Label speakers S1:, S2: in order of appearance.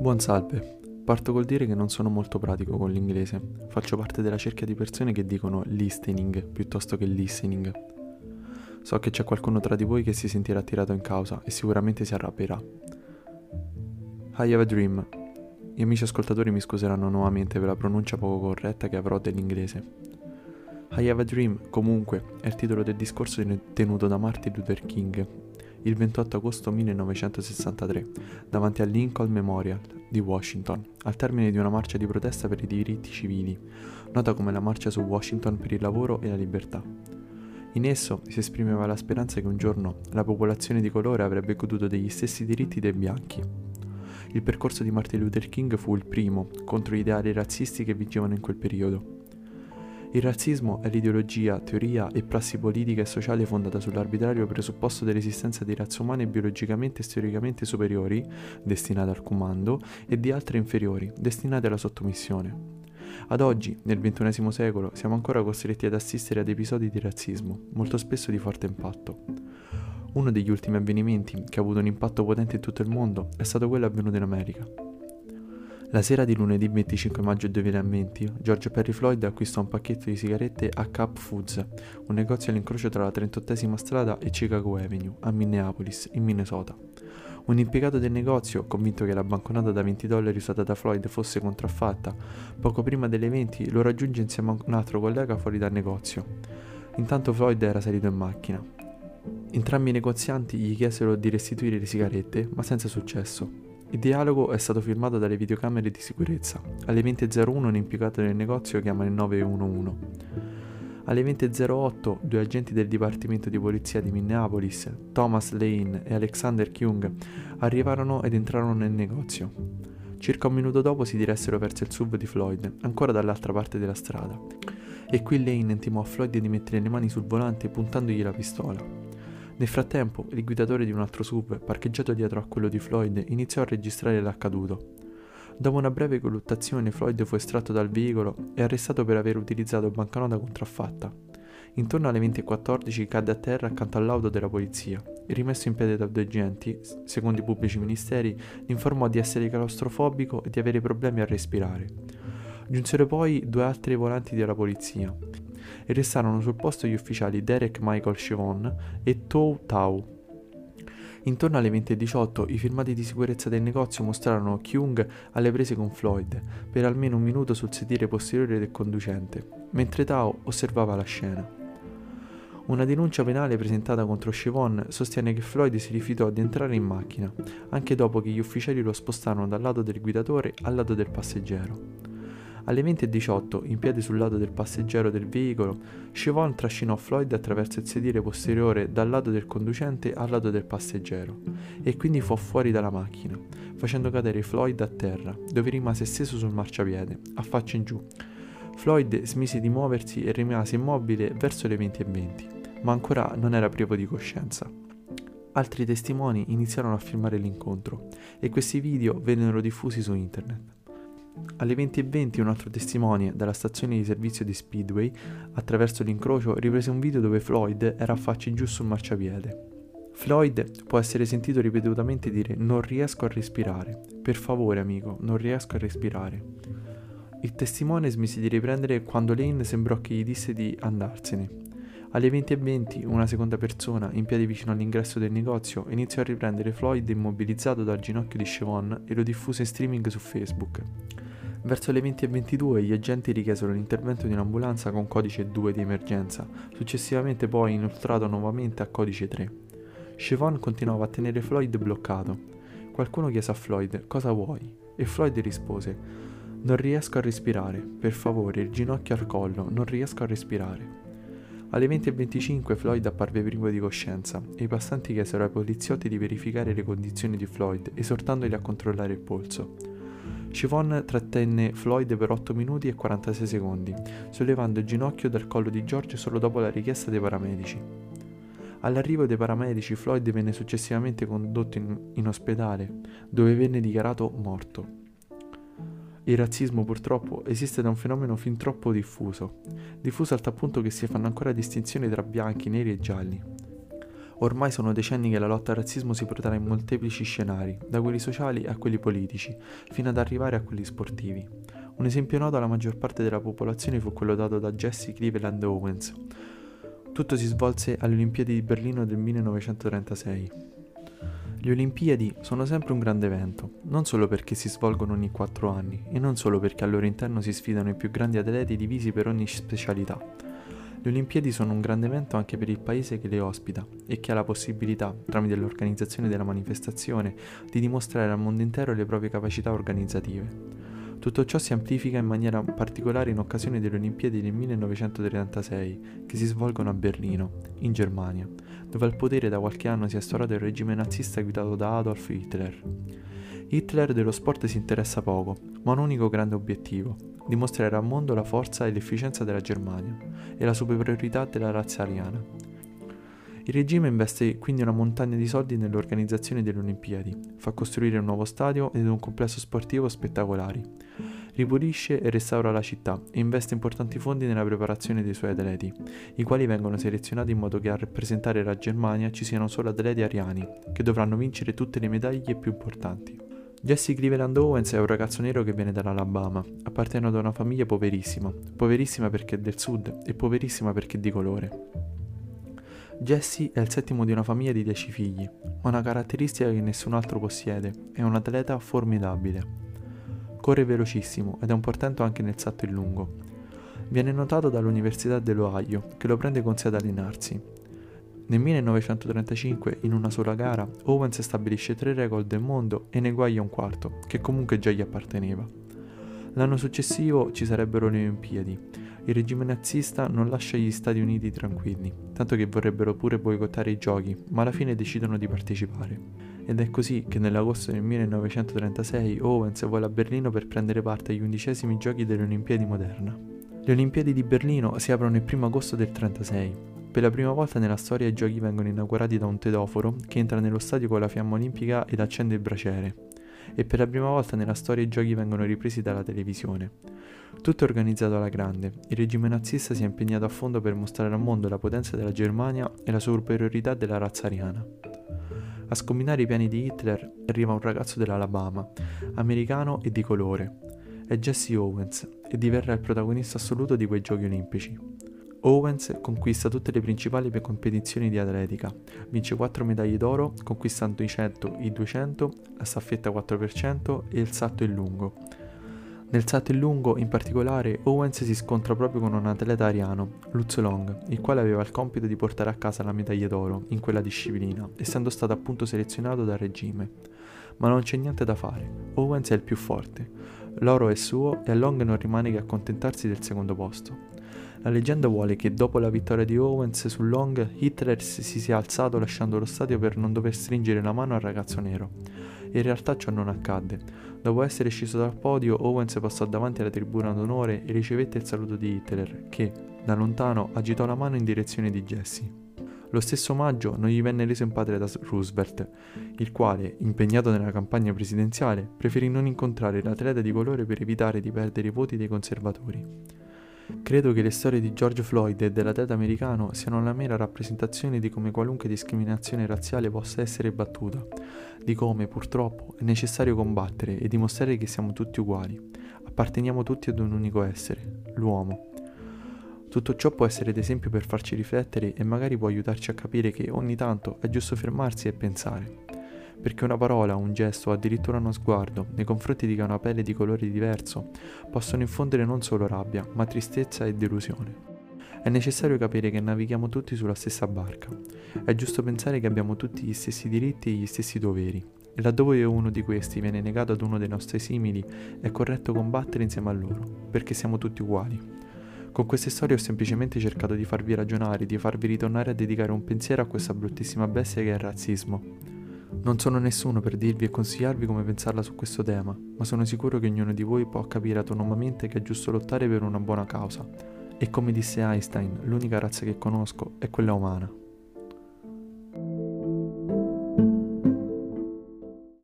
S1: Buon salve. Parto col dire che non sono molto pratico con l'inglese. Faccio parte della cerchia di persone che dicono listening piuttosto che listening. So che c'è qualcuno tra di voi che si sentirà tirato in causa e sicuramente si arrabbierà. I have a dream. Gli amici ascoltatori mi scuseranno nuovamente per la pronuncia poco corretta che avrò dell'inglese. I have a dream, comunque, è il titolo del discorso tenuto da Martin Luther King il 28 agosto 1963 davanti al Lincoln Memorial di Washington, al termine di una marcia di protesta per i diritti civili, nota come la marcia su Washington per il lavoro e la libertà. In esso si esprimeva la speranza che un giorno la popolazione di colore avrebbe goduto degli stessi diritti dei bianchi. Il percorso di Martin Luther King fu il primo contro gli ideali razzisti che vigevano in quel periodo il razzismo è l'ideologia, teoria e prassi politica e sociale fondata sull'arbitrario presupposto dell'esistenza di razze umane biologicamente e storicamente superiori, destinate al comando, e di altre inferiori, destinate alla sottomissione. Ad oggi, nel XXI secolo, siamo ancora costretti ad assistere ad episodi di razzismo, molto spesso di forte impatto. Uno degli ultimi avvenimenti che ha avuto un impatto potente in tutto il mondo è stato quello avvenuto in America. La sera di lunedì 25 maggio 2020, George Perry Floyd acquistò un pacchetto di sigarette a Cap Foods, un negozio all'incrocio tra la 38esima strada e Chicago Avenue, a Minneapolis, in Minnesota. Un impiegato del negozio, convinto che la banconota da 20 dollari usata da Floyd fosse contraffatta, poco prima delle 20 lo raggiunge insieme a un altro collega fuori dal negozio. Intanto Floyd era salito in macchina. Entrambi i negozianti gli chiesero di restituire le sigarette, ma senza successo. Il dialogo è stato filmato dalle videocamere di sicurezza. Alle 20.01 un impiegato del negozio chiama il 911. Alle 20.08 due agenti del Dipartimento di Polizia di Minneapolis, Thomas Lane e Alexander Kyung, arrivarono ed entrarono nel negozio. Circa un minuto dopo si diressero verso il sub di Floyd, ancora dall'altra parte della strada. E qui Lane intimò a Floyd di mettere le mani sul volante puntandogli la pistola. Nel frattempo, il guidatore di un altro sub, parcheggiato dietro a quello di Floyd, iniziò a registrare l'accaduto. Dopo una breve colluttazione, Floyd fu estratto dal veicolo e arrestato per aver utilizzato banconota contraffatta. Intorno alle 20.14 cadde a terra accanto all'auto della polizia. Rimesso in piedi da due agenti, secondo i pubblici ministeri, informò di essere claustrofobico e di avere problemi a respirare. Giunsero poi due altri volanti della polizia e restarono sul posto gli ufficiali Derek Michael Chevon e Tou Tao. Intorno alle 20.18 i filmati di sicurezza del negozio mostrarono Kyung alle prese con Floyd per almeno un minuto sul sedile posteriore del conducente, mentre Tao osservava la scena. Una denuncia penale presentata contro Chevon sostiene che Floyd si rifiutò di entrare in macchina, anche dopo che gli ufficiali lo spostarono dal lato del guidatore al lato del passeggero. Alle 20.18, in piedi sul lato del passeggero del veicolo, Chevon trascinò Floyd attraverso il sedile posteriore dal lato del conducente al lato del passeggero e quindi fu fuori dalla macchina, facendo cadere Floyd a terra, dove rimase steso sul marciapiede, a faccia in giù. Floyd smise di muoversi e rimase immobile verso le 20.20, ma ancora non era privo di coscienza. Altri testimoni iniziarono a filmare l'incontro e questi video vennero diffusi su internet. Alle 20.20 un altro testimone dalla stazione di servizio di Speedway, attraverso l'incrocio, riprese un video dove Floyd era a faccia in giù sul marciapiede. Floyd può essere sentito ripetutamente dire non riesco a respirare. Per favore amico, non riesco a respirare. Il testimone smise di riprendere quando Lane sembrò che gli disse di andarsene. Alle 20.20 una seconda persona, in piedi vicino all'ingresso del negozio, iniziò a riprendere Floyd immobilizzato dal ginocchio di Chevon e lo diffuse in streaming su Facebook. Verso le 20.22 gli agenti richiesero l'intervento di un'ambulanza con codice 2 di emergenza, successivamente poi inoltrato nuovamente a codice 3. Chevon continuava a tenere Floyd bloccato. Qualcuno chiese a Floyd cosa vuoi e Floyd rispose non riesco a respirare, per favore, il ginocchio al collo, non riesco a respirare. Alle 20.25 Floyd apparve privo di coscienza e i passanti chiesero ai poliziotti di verificare le condizioni di Floyd, esortandoli a controllare il polso. Chivon trattenne Floyd per 8 minuti e 46 secondi, sollevando il ginocchio dal collo di George solo dopo la richiesta dei paramedici. All'arrivo dei paramedici Floyd venne successivamente condotto in, in ospedale, dove venne dichiarato morto. Il razzismo purtroppo esiste da un fenomeno fin troppo diffuso, diffuso al tal punto che si fanno ancora distinzioni tra bianchi, neri e gialli. Ormai sono decenni che la lotta al razzismo si protrae in molteplici scenari, da quelli sociali a quelli politici, fino ad arrivare a quelli sportivi. Un esempio noto alla maggior parte della popolazione fu quello dato da Jesse Cleveland Owens. Tutto si svolse alle Olimpiadi di Berlino del 1936. Le Olimpiadi sono sempre un grande evento, non solo perché si svolgono ogni quattro anni e non solo perché al loro interno si sfidano i più grandi atleti divisi per ogni specialità. Le Olimpiadi sono un grande evento anche per il paese che le ospita e che ha la possibilità, tramite l'organizzazione della manifestazione, di dimostrare al mondo intero le proprie capacità organizzative. Tutto ciò si amplifica in maniera particolare in occasione delle Olimpiadi del 1936, che si svolgono a Berlino, in Germania, dove al potere da qualche anno si è instaurato il regime nazista guidato da Adolf Hitler. Hitler dello sport si interessa poco, ma ha un unico grande obiettivo, dimostrare al mondo la forza e l'efficienza della Germania e la superiorità della razza ariana. Il regime investe quindi una montagna di soldi nell'organizzazione delle Olimpiadi, fa costruire un nuovo stadio ed un complesso sportivo spettacolari, ripulisce e restaura la città e investe importanti fondi nella preparazione dei suoi atleti, i quali vengono selezionati in modo che a rappresentare la Germania ci siano solo atleti ariani, che dovranno vincere tutte le medaglie più importanti. Jesse Cleveland Owens è un ragazzo nero che viene dall'Alabama, appartiene ad una famiglia poverissima, poverissima perché è del sud e poverissima perché è di colore. Jesse è il settimo di una famiglia di 10 figli, ma una caratteristica che nessun altro possiede, è un atleta formidabile. Corre velocissimo ed è un portento anche nel salto in lungo. Viene notato dall'Università dell'Ohio, che lo prende con sé ad allenarsi, nel 1935, in una sola gara, Owens stabilisce tre record del mondo e ne eguaglia un quarto, che comunque già gli apparteneva. L'anno successivo ci sarebbero le Olimpiadi. Il regime nazista non lascia gli Stati Uniti tranquilli, tanto che vorrebbero pure boicottare i giochi, ma alla fine decidono di partecipare. Ed è così che nell'agosto del 1936 Owens vola a Berlino per prendere parte agli undicesimi giochi delle Olimpiadi moderna. Le Olimpiadi di Berlino si aprono il 1 agosto del 1936 per la prima volta nella storia i giochi vengono inaugurati da un tedoforo che entra nello stadio con la fiamma olimpica ed accende il braciere. E per la prima volta nella storia i giochi vengono ripresi dalla televisione. Tutto è organizzato alla grande. Il regime nazista si è impegnato a fondo per mostrare al mondo la potenza della Germania e la superiorità della razza ariana. A scombinare i piani di Hitler arriva un ragazzo dell'Alabama, americano e di colore. È Jesse Owens e diverrà il protagonista assoluto di quei giochi olimpici. Owens conquista tutte le principali competizioni di atletica, vince 4 medaglie d'oro conquistando i 100, i 200, la staffetta 4% e il salto in lungo. Nel salto in lungo, in particolare, Owens si scontra proprio con un atleta ariano, Lutz Long, il quale aveva il compito di portare a casa la medaglia d'oro in quella disciplina, essendo stato appunto selezionato dal regime. Ma non c'è niente da fare, Owens è il più forte. L'oro è suo e a Long non rimane che accontentarsi del secondo posto. La leggenda vuole che dopo la vittoria di Owens su Long, Hitler si sia alzato lasciando lo stadio per non dover stringere la mano al ragazzo nero. In realtà ciò non accadde. Dopo essere sceso dal podio, Owens passò davanti alla tribuna d'onore e ricevette il saluto di Hitler, che, da lontano, agitò la mano in direzione di Jesse. Lo stesso maggio non gli venne reso in patria da Roosevelt, il quale, impegnato nella campagna presidenziale, preferì non incontrare l'atleta di colore per evitare di perdere i voti dei conservatori. Credo che le storie di George Floyd e dell'atleta americano siano la mera rappresentazione di come qualunque discriminazione razziale possa essere battuta, di come purtroppo è necessario combattere e dimostrare che siamo tutti uguali, apparteniamo tutti ad un unico essere, l'uomo. Tutto ciò può essere d'esempio per farci riflettere e magari può aiutarci a capire che ogni tanto è giusto fermarsi e pensare perché una parola, un gesto o addirittura uno sguardo nei confronti di una pelle di colore diverso possono infondere non solo rabbia, ma tristezza e delusione. È necessario capire che navighiamo tutti sulla stessa barca. È giusto pensare che abbiamo tutti gli stessi diritti e gli stessi doveri. E laddove uno di questi viene negato ad uno dei nostri simili, è corretto combattere insieme a loro, perché siamo tutti uguali. Con queste storie ho semplicemente cercato di farvi ragionare, di farvi ritornare a dedicare un pensiero a questa bruttissima bestia che è il razzismo. Non sono nessuno per dirvi e consigliarvi come pensarla su questo tema, ma sono sicuro che ognuno di voi può capire autonomamente che è giusto lottare per una buona causa. E come disse Einstein, l'unica razza che conosco è quella umana.